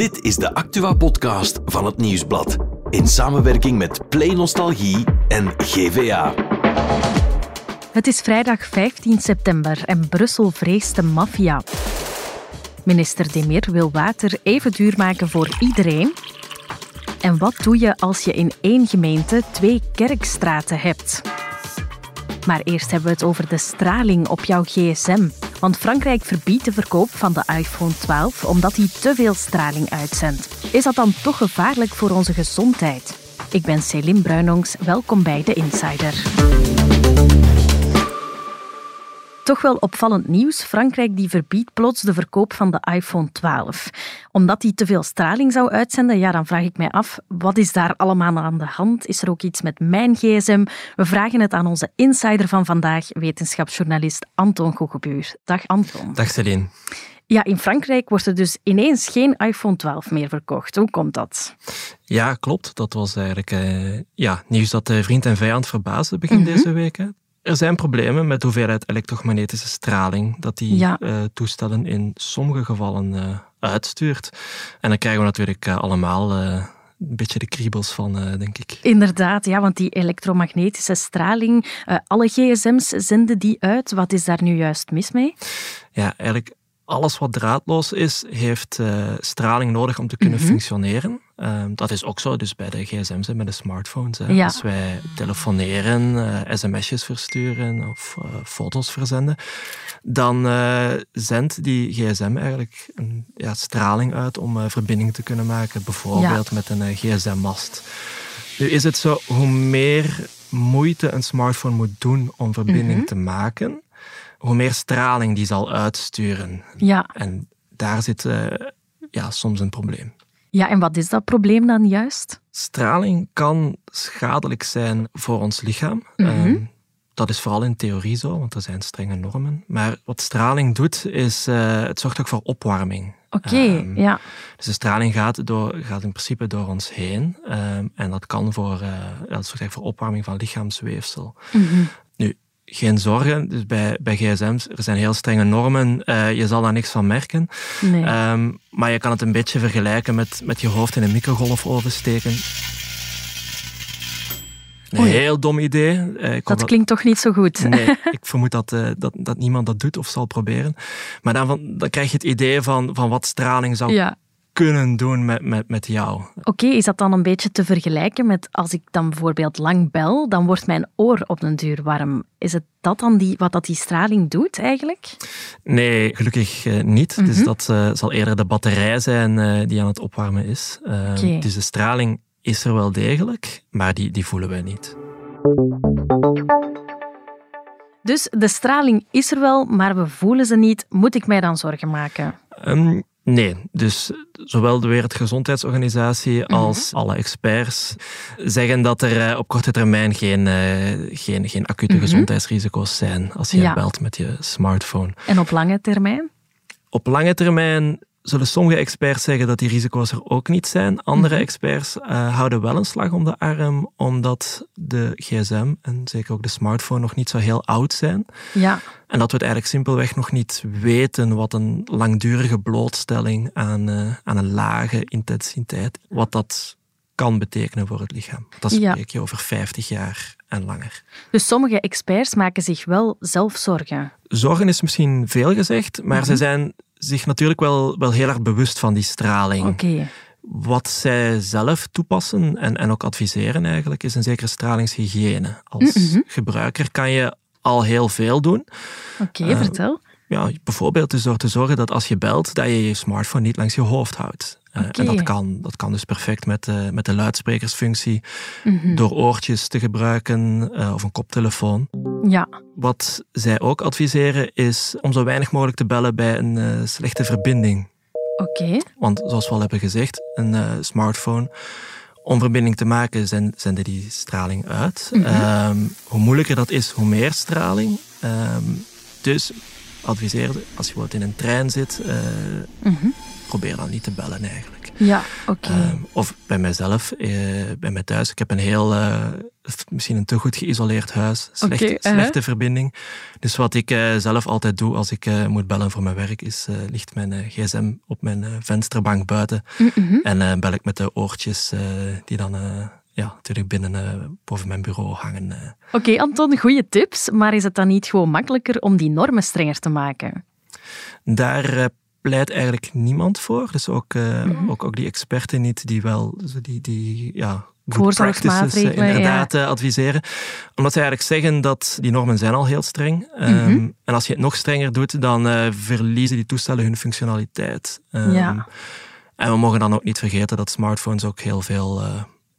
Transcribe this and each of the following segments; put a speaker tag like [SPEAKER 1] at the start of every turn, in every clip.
[SPEAKER 1] Dit is de Actua-podcast van het Nieuwsblad. In samenwerking met Play Nostalgie en GVA.
[SPEAKER 2] Het is vrijdag 15 september en Brussel vreest de maffia. Minister Demir wil water even duur maken voor iedereen. En wat doe je als je in één gemeente twee kerkstraten hebt? Maar eerst hebben we het over de straling op jouw gsm. Want Frankrijk verbiedt de verkoop van de iPhone 12 omdat hij te veel straling uitzendt. Is dat dan toch gevaarlijk voor onze gezondheid? Ik ben Céline Bruinongs, welkom bij The Insider. Toch wel opvallend nieuws. Frankrijk die verbiedt plots de verkoop van de iPhone 12. Omdat die te veel straling zou uitzenden, ja, dan vraag ik mij af, wat is daar allemaal aan de hand? Is er ook iets met mijn gsm? We vragen het aan onze insider van vandaag, wetenschapsjournalist Anton Gogebuur. Dag Anton.
[SPEAKER 3] Dag Celine.
[SPEAKER 2] Ja, in Frankrijk wordt er dus ineens geen iPhone 12 meer verkocht. Hoe komt dat?
[SPEAKER 3] Ja, klopt. Dat was eigenlijk uh, ja, nieuws dat de vriend en vijand verbaasde begin mm deze week. Er zijn problemen met de hoeveelheid elektromagnetische straling dat die uh, toestellen in sommige gevallen uh, uitstuurt. En dan krijgen we natuurlijk uh, allemaal een beetje de kriebels van, denk ik.
[SPEAKER 2] Inderdaad, ja, want die elektromagnetische straling, alle gsm's zenden die uit. Wat is daar nu juist mis mee?
[SPEAKER 3] Ja, eigenlijk alles wat draadloos is, heeft uh, straling nodig om te kunnen mm -hmm. functioneren. Uh, dat is ook zo dus bij de gsm's en bij de smartphones. Ja. Als wij telefoneren, uh, sms'jes versturen of uh, foto's verzenden, dan zendt die gsm eigenlijk een ja, straling uit om verbinding te kunnen maken, bijvoorbeeld ja. met een gsm-mast. Nu is het zo, hoe meer moeite een smartphone moet doen om verbinding mm -hmm. te maken, hoe meer straling die zal uitsturen.
[SPEAKER 2] Ja.
[SPEAKER 3] En daar zit uh, ja, soms een probleem.
[SPEAKER 2] Ja, en wat is dat probleem dan juist?
[SPEAKER 3] Straling kan schadelijk zijn voor ons lichaam. Mm -hmm. uh, dat is vooral in theorie zo, want er zijn strenge normen. Maar wat straling doet, is uh, het zorgt ook voor opwarming.
[SPEAKER 2] Oké, okay, um, ja.
[SPEAKER 3] Dus de straling gaat, door, gaat in principe door ons heen. Um, en dat kan voor, uh, dat zorgt voor opwarming van lichaamsweefsel.
[SPEAKER 2] Mm -hmm.
[SPEAKER 3] Geen zorgen. Dus bij, bij gsm's, er zijn heel strenge normen. Uh, je zal daar niks van merken.
[SPEAKER 2] Nee.
[SPEAKER 3] Um, maar je kan het een beetje vergelijken met, met je hoofd in een microgolfoven steken. Een
[SPEAKER 2] Oei.
[SPEAKER 3] heel dom idee. Uh,
[SPEAKER 2] dat, dat klinkt toch niet zo goed?
[SPEAKER 3] Nee, ik vermoed dat, uh, dat, dat niemand dat doet of zal proberen. Maar dan, van, dan krijg je het idee van, van wat straling zou
[SPEAKER 2] ja
[SPEAKER 3] kunnen doen met, met, met jou.
[SPEAKER 2] Oké, okay, is dat dan een beetje te vergelijken met als ik dan bijvoorbeeld lang bel, dan wordt mijn oor op den duur warm. Is het dat dan die, wat dat die straling doet eigenlijk?
[SPEAKER 3] Nee, gelukkig uh, niet.
[SPEAKER 2] Mhm.
[SPEAKER 3] Mm -hmm. Dus dat uh, zal eerder de batterij zijn uh, die aan het opwarmen is.
[SPEAKER 2] Okay.
[SPEAKER 3] Dus de straling is er wel degelijk, maar die, die voelen wij niet.
[SPEAKER 2] Dus de straling is er wel, maar we voelen ze niet. Moet ik mij dan zorgen maken?
[SPEAKER 3] Um, Nee, dus zowel de Wereldgezondheidsorganisatie als alle experts zeggen dat er op korte termijn geen, uh, geen, geen acute mm -hmm. gezondheidsrisico's zijn als je
[SPEAKER 2] ja.
[SPEAKER 3] belt met je smartphone.
[SPEAKER 2] En op lange termijn?
[SPEAKER 3] Op lange termijn zullen sommige experts zeggen dat die risico's er ook niet zijn. Andere
[SPEAKER 2] Mhm.
[SPEAKER 3] experts uh, houden wel een slag om de arm, omdat de gsm en zeker ook de smartphone nog niet zo heel oud zijn.
[SPEAKER 2] Ja.
[SPEAKER 3] En dat we het eigenlijk simpelweg nog niet weten wat een langdurige blootstelling aan, uh, aan een lage intensiteit, wat dat kan betekenen voor het lichaam. Dat spreek je over 50 jaar en langer.
[SPEAKER 2] Dus sommige experts maken zich wel zelf zorgen.
[SPEAKER 3] Zorgen is misschien veel gezegd, maar
[SPEAKER 2] Mhm.
[SPEAKER 3] ze zijn zich natuurlijk wel, wel heel erg bewust van die straling.
[SPEAKER 2] Okay.
[SPEAKER 3] Wat zij zelf toepassen en, en ook adviseren eigenlijk, is een zekere stralingshygiëne. Als gebruiker kan je al heel veel doen.
[SPEAKER 2] Oké, okay, uh, vertel.
[SPEAKER 3] Ja, bijvoorbeeld dus door te zorgen dat als je belt, dat je je smartphone niet langs je hoofd houdt. Uh,
[SPEAKER 2] okay.
[SPEAKER 3] En dat kan, dat kan dus perfect met de, met de luidsprekersfunctie,
[SPEAKER 2] mm-hmm.
[SPEAKER 3] door oortjes te gebruiken uh, of een koptelefoon.
[SPEAKER 2] Ja.
[SPEAKER 3] Wat zij ook adviseren is om zo weinig mogelijk te bellen bij een slechte verbinding.
[SPEAKER 2] Oké. Okay.
[SPEAKER 3] Want zoals we al hebben gezegd, een smartphone, om verbinding te maken, zenden die straling uit.
[SPEAKER 2] Mm-hmm.
[SPEAKER 3] Um, hoe moeilijker dat is, hoe meer straling. Um, dus adviseer, als je bijvoorbeeld in een trein zit, mhm. probeer dan niet te bellen eigenlijk.
[SPEAKER 2] Ja, oké. Ehm,
[SPEAKER 3] of bij mijzelf, bij mij thuis. Ik heb een heel misschien een te goed geïsoleerd huis, slechte, slechte verbinding. Dus wat ik zelf altijd doe als ik moet bellen voor mijn werk, is ligt mijn gsm op mijn vensterbank buiten. Mm -hmm. En bel ik met de oortjes die dan ja, natuurlijk binnen boven mijn bureau hangen.
[SPEAKER 2] Oké, okay, Anton, goede tips. Maar is het dan niet gewoon makkelijker om die normen strenger te maken?
[SPEAKER 3] Daar pleit eigenlijk niemand voor. Dus ook, mm ook, ook die experten niet die wel die, die ja,
[SPEAKER 2] voorzorgsmaatregelen
[SPEAKER 3] inderdaad ja. adviseren. Omdat ze eigenlijk zeggen dat die normen zijn al heel streng. Um, En als je het nog strenger doet, dan verliezen die toestellen hun functionaliteit. Um, ja. En we mogen dan ook niet vergeten dat smartphones ook heel veel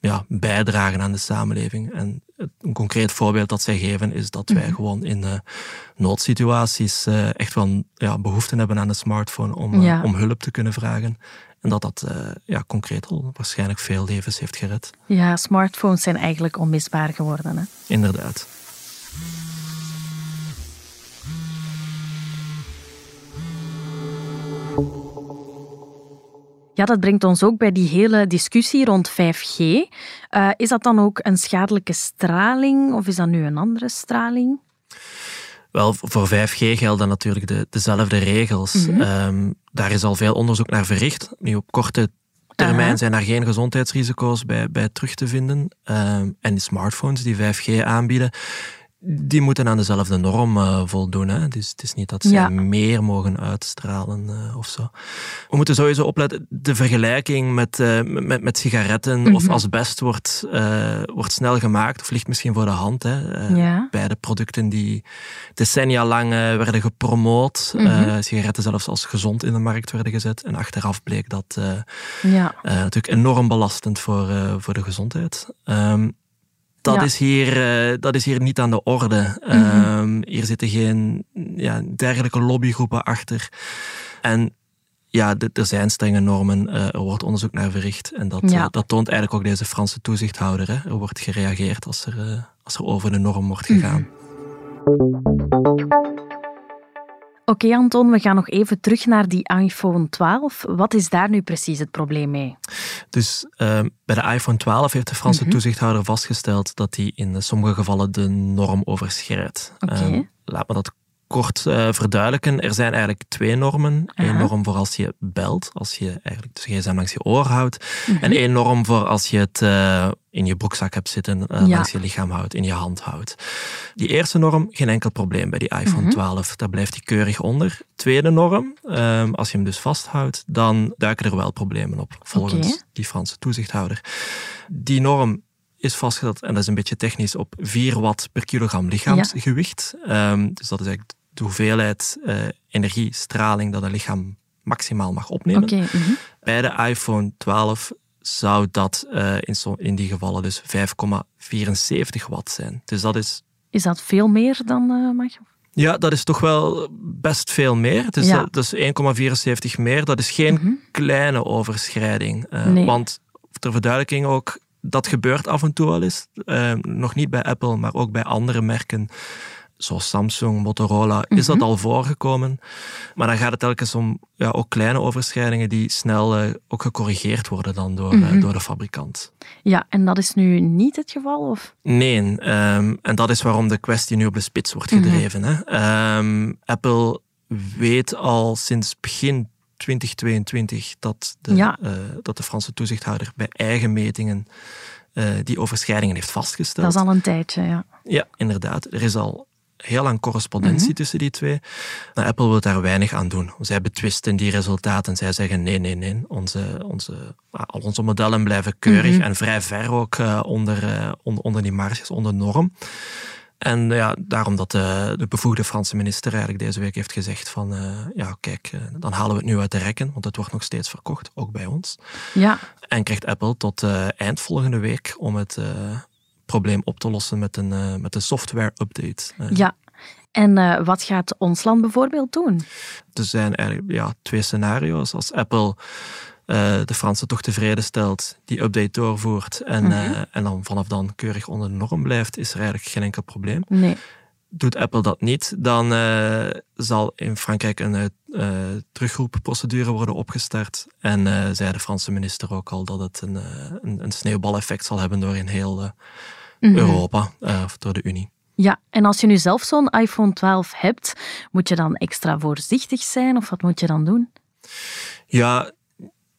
[SPEAKER 3] ja, bijdragen aan de samenleving. En een concreet voorbeeld dat zij geven is dat wij mhm. gewoon in uh, noodsituaties echt wel ja, behoefte hebben aan de smartphone om, ja. om hulp te kunnen vragen. En dat dat ja, concreet al waarschijnlijk veel levens heeft gered.
[SPEAKER 2] Ja, smartphones zijn eigenlijk onmisbaar geworden. Hè?
[SPEAKER 3] Inderdaad.
[SPEAKER 2] Ja, dat brengt ons ook bij die hele discussie rond 5G. Uh, eh, is dat dan ook een schadelijke straling of is dat nu een andere straling?
[SPEAKER 3] Wel, voor 5G gelden natuurlijk de, dezelfde regels. Mhm. Ehm, daar is al veel onderzoek naar verricht. Nu, op korte termijn zijn er geen gezondheidsrisico's bij, bij terug te vinden. Um, en smartphones die 5G aanbieden, die moeten aan dezelfde norm uh, voldoen. Hè? Dus het is niet dat ze meer mogen uitstralen uh, of zo. We moeten sowieso opletten, de vergelijking met, uh, met, met sigaretten mm -hmm. of mhm. asbest wordt, wordt snel gemaakt, of ligt misschien voor de hand. Hè? Ja. Beide producten die decennia lang werden gepromoot, mm -hmm. sigaretten zelfs als gezond in de markt werden gezet. En achteraf bleek dat ja. natuurlijk enorm belastend voor, voor de gezondheid. Um, dat, is hier, uh, dat is hier niet aan de orde. Mm -hmm. hier zitten geen ja, dergelijke lobbygroepen achter. En ja, er zijn strenge normen, uh, er wordt onderzoek naar verricht. En dat, ja. uh, dat toont eigenlijk ook deze Franse toezichthouder. Hè. Er wordt gereageerd als er, als er over de norm wordt gegaan. Mm
[SPEAKER 2] -hmm. Oké, Anton, we gaan nog even terug naar die iPhone 12. Wat is daar nu precies het probleem mee?
[SPEAKER 3] Dus uh, bij de iPhone 12 heeft de Franse mm -hmm. toezichthouder vastgesteld dat die in sommige gevallen de norm overschrijdt.
[SPEAKER 2] Okay. Uh,
[SPEAKER 3] laat me dat kort uh, verduidelijken. Er zijn eigenlijk twee normen. Eén norm voor als je belt, als je eigenlijk de gsm langs je oor houdt. Mm -hmm. En één norm voor als je het uh, in je broekzak hebt zitten, uh, ja. langs je lichaam houdt, in je hand houdt. Die eerste norm, geen enkel probleem bij die iPhone mm -hmm. 12. Daar blijft hij keurig onder. Tweede norm, um, als je hem dus vasthoudt, dan duiken er wel problemen op, volgens okay. die Franse toezichthouder. Die norm is vastgesteld, en dat is een beetje technisch, op 4 watt per kilogram lichaamsgewicht. Ja. Um, dus dat is eigenlijk de hoeveelheid uh, energiestraling dat een lichaam maximaal mag opnemen.
[SPEAKER 2] Okay, -hmm.
[SPEAKER 3] Bij de iPhone 12 zou dat uh, in, so, in die gevallen dus 5,74 watt zijn. Dus dat is...
[SPEAKER 2] Is dat veel meer dan uh, mag?
[SPEAKER 3] Ja, dat is toch wel best veel meer. Het is, ja. dat is 1,74 meer. Dat is geen -hmm. kleine overschrijding. Nee. Want ter verduidelijking ook, dat gebeurt af en toe wel eens. Uh, nog niet bij Apple, maar ook bij andere merken zoals Samsung, Motorola, mm -hmm. is dat mhm. al voorgekomen. Maar dan gaat het telkens om ja, ook kleine overschrijdingen die snel uh, ook gecorrigeerd worden dan door, mm -hmm. uh, door de fabrikant.
[SPEAKER 2] Ja, en dat is nu niet het geval? Of?
[SPEAKER 3] Nee, um, en dat is waarom de kwestie nu op de spits wordt gedreven. Mm -hmm. hè. Um, Apple weet al sinds begin 2022 dat de, ja. uh, dat de Franse toezichthouder bij eigen metingen die overschrijdingen heeft vastgesteld.
[SPEAKER 2] Dat is al een tijdje, ja.
[SPEAKER 3] Ja, inderdaad. Er is al heel lang correspondentie mm -hmm. tussen die twee. Maar Apple wil daar weinig aan doen. Zij betwisten die resultaten. Zij zeggen nee, nee, nee. Onze, onze, al onze modellen blijven keurig mm -hmm. en vrij ver ook uh, onder, uh, onder, onder die marges, onder norm. En ja, daarom dat de, de, bevoegde Franse minister eigenlijk deze week heeft gezegd van uh, ja, kijk, uh, dan halen we het nu uit de rekken, want het wordt nog steeds verkocht, ook bij ons.
[SPEAKER 2] Ja.
[SPEAKER 3] En krijgt Apple tot uh, eind volgende week om het probleem op te lossen met een, met een software-update.
[SPEAKER 2] Ja. En uh, wat gaat ons land bijvoorbeeld doen?
[SPEAKER 3] Er zijn eigenlijk ja, twee scenario's. Als Apple de Fransen toch tevreden stelt, die update doorvoert en, mm -hmm. en dan vanaf dan keurig onder de norm blijft, is er eigenlijk geen enkel probleem.
[SPEAKER 2] Nee.
[SPEAKER 3] doet Apple dat niet, dan uh, zal in Frankrijk een terugroepprocedure worden opgestart. En zei de Franse minister ook al dat het een, een, een sneeuwbaleffect zal hebben door in heel mm -hmm. Europa, of door de Unie.
[SPEAKER 2] Ja, en als je nu zelf zo'n iPhone 12 hebt, moet je dan extra voorzichtig zijn of wat moet je dan doen?
[SPEAKER 3] Ja,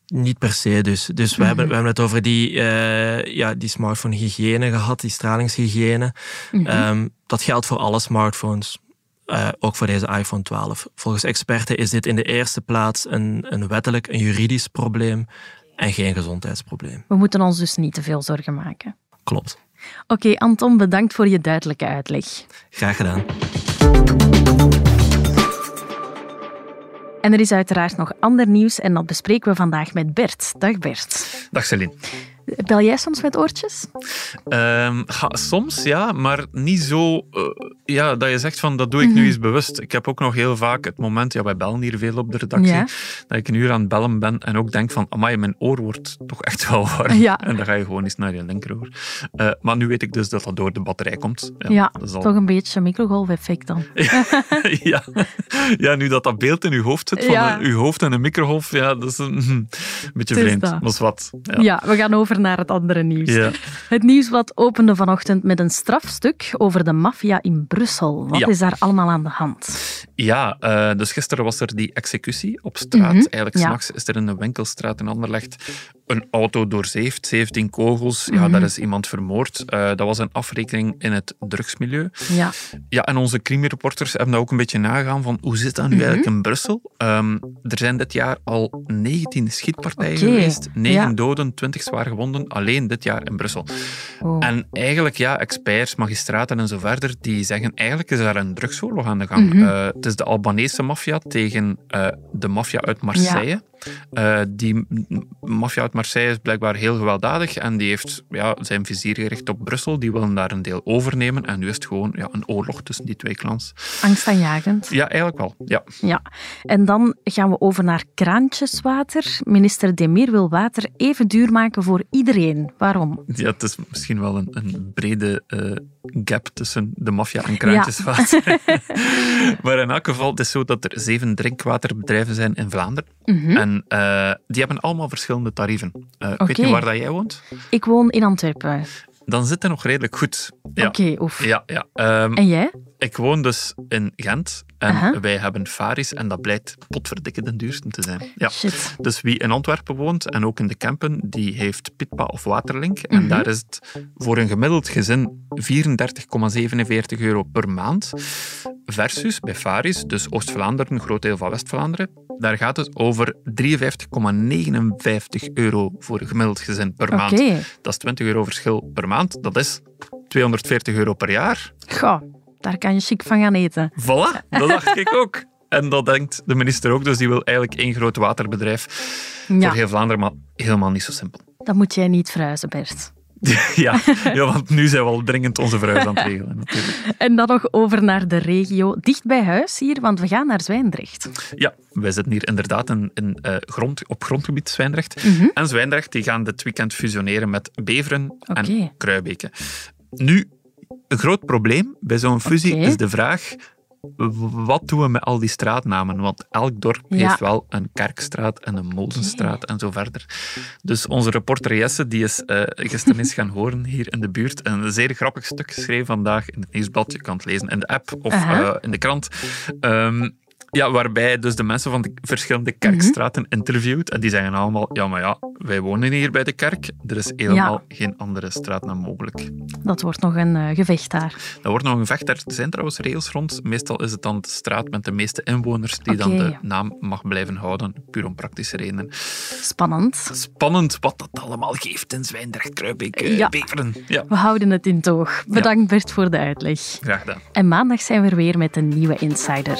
[SPEAKER 3] niet per se dus. Dus we, hebben, we hebben het over die, uh, ja, die smartphone-hygiëne gehad, die stralingshygiëne. Mm -hmm. dat geldt voor alle smartphones. Uh, ook voor deze iPhone 12. Volgens experten is dit in de eerste plaats een, een wettelijk, een juridisch probleem en geen gezondheidsprobleem.
[SPEAKER 2] We moeten ons dus niet te veel zorgen maken.
[SPEAKER 3] Klopt.
[SPEAKER 2] Oké, okay, Anton, bedankt voor je duidelijke uitleg.
[SPEAKER 3] Graag gedaan.
[SPEAKER 2] En er is uiteraard nog ander nieuws en dat bespreken we vandaag met Bert. Dag Bert.
[SPEAKER 4] Dag Celine.
[SPEAKER 2] Bel jij soms met oortjes?
[SPEAKER 4] Um, soms ja, maar niet zo uh, ja, dat je zegt van dat doe ik nu mhm. eens bewust. Ik heb ook nog heel vaak het moment, ja, wij bellen hier veel op de redactie, ja. dat ik een uur aan het bellen ben en ook denk van, amai, mijn oor wordt toch echt wel warm. Ja. En dan ga je gewoon eens naar je linkeroor. Uh, maar nu weet ik dus dat dat door de batterij komt.
[SPEAKER 2] Ja, ja dat is al... toch een beetje microgolf-effect dan.
[SPEAKER 4] ja. ja, nu dat dat beeld in je hoofd zit, van uw hoofd en een microgolf, ja, dat is een, een beetje vreemd. Dat. Maar wat.
[SPEAKER 2] Ja. ja, we gaan over naar het andere nieuws. Ja. Het nieuwsblad opende vanochtend met een strafstuk over de maffia in Brussel. Wat is daar allemaal aan de hand?
[SPEAKER 4] Ja, uh, dus gisteren was er die executie op straat. Mm -hmm. Eigenlijk s'nachts is er in de winkelstraat in Anderlecht een auto doorzeefd, 17 kogels. Ja, mm daar is iemand vermoord. Uh, dat was een afrekening in het drugsmilieu. Ja. ja, en onze crime-reporters hebben dat ook een beetje nagegaan van hoe zit dat nu mm -hmm. eigenlijk in Brussel? Um, er zijn dit jaar al 19 schietpartijen okay. geweest, 9 ja. doden, 20 zwaar gewonden, alleen dit jaar in Brussel. Oh. En eigenlijk, ja, experts, magistraten en zo verder, die zeggen eigenlijk is daar een drugsoorlog aan de gang. Mm -hmm. uh, het is de Albanese maffia tegen uh, de maffia uit Marseille. Ja. Uh, die maffia uit Marseille is blijkbaar heel gewelddadig en die heeft ja, zijn vizier gericht op Brussel. Die willen daar een deel overnemen en nu is het gewoon ja, een oorlog tussen die twee clans.
[SPEAKER 2] Angstaanjagend.
[SPEAKER 4] Ja, eigenlijk wel. Ja.
[SPEAKER 2] ja. En dan gaan we over naar kraantjeswater. Minister Demir wil water even duur maken voor iedereen. Waarom?
[SPEAKER 4] Ja, het is misschien wel een, een brede uh, gap tussen de maffia en kraantjeswater. Ja. maar in elk geval, het is zo dat er zeven drinkwaterbedrijven zijn in Vlaanderen. Mm -hmm. En uh, die hebben allemaal verschillende tarieven. Uh, okay. Weet je waar dat jij woont?
[SPEAKER 2] Ik woon in Antwerpen.
[SPEAKER 4] Dan zit het nog redelijk goed.
[SPEAKER 2] Ja. Oké, okay, oef.
[SPEAKER 4] Ja, ja.
[SPEAKER 2] Um, en jij?
[SPEAKER 4] Ik woon dus in Gent en uh -huh. wij hebben Faris en dat blijkt potverdikke de duurste te zijn. Ja.
[SPEAKER 2] Shit.
[SPEAKER 4] Dus wie in Antwerpen woont en ook in de Kempen, die heeft Pitpa of Waterlink. En mhm. daar is het voor een gemiddeld gezin 34,47 euro per maand. Versus bij Faris, dus Oost-Vlaanderen, een groot deel van West-Vlaanderen, daar gaat het over 53,59 euro voor een gemiddeld gezin per maand.
[SPEAKER 2] Okay.
[SPEAKER 4] Dat is 20 euro verschil per maand. Dat is 240 euro per jaar.
[SPEAKER 2] Goh, daar kan je chic van gaan eten.
[SPEAKER 4] Voilà, dat dacht ik ook. En dat denkt de minister ook, dus die wil eigenlijk één groot waterbedrijf ja. voor heel Vlaanderen, maar helemaal niet zo simpel.
[SPEAKER 2] Dat moet jij niet verhuizen, Bert.
[SPEAKER 4] ja, ja, want nu zijn we al dringend onze verhuis aan het regelen. Natuurlijk.
[SPEAKER 2] En dan nog over naar de regio, dicht bij huis hier, want we gaan naar Zwijndrecht.
[SPEAKER 4] Ja, wij zitten hier inderdaad in, in, uh, grond, op grondgebied Zwijndrecht. Mm -hmm. En Zwijndrecht die gaan dit weekend fusioneren met Beveren okay. en Kruibeke. Nu, een groot probleem bij zo'n fusie okay. is de vraag wat doen we met al die straatnamen? Want elk dorp ja. heeft wel een kerkstraat en een mozenstraat en zo verder. Dus onze reporter Jesse, die is uh, gisteren eens gaan horen hier in de buurt, een zeer grappig stuk geschreven vandaag in het nieuwsblad. Je kan het lezen in de app of uh, in de krant. Um, ja, waarbij dus de mensen van de verschillende kerkstraten interviewt. En die zeggen allemaal, ja, maar ja, wij wonen hier bij de kerk. Er is helemaal ja. geen andere straatnaam mogelijk.
[SPEAKER 2] Dat wordt nog een uh, gevecht daar.
[SPEAKER 4] Dat wordt nog een gevecht daar. Er zijn trouwens regels rond. Meestal is het dan de straat met de meeste inwoners die okay. dan de naam mag blijven houden. Puur om praktische redenen.
[SPEAKER 2] Spannend.
[SPEAKER 4] Spannend wat dat allemaal geeft in Zwijndrecht, Kruibeke, uh, ja. Beveren.
[SPEAKER 2] Ja. We houden het in toog. Bedankt Bert voor de uitleg.
[SPEAKER 4] Graag gedaan.
[SPEAKER 2] En maandag zijn we er weer met een nieuwe Insider.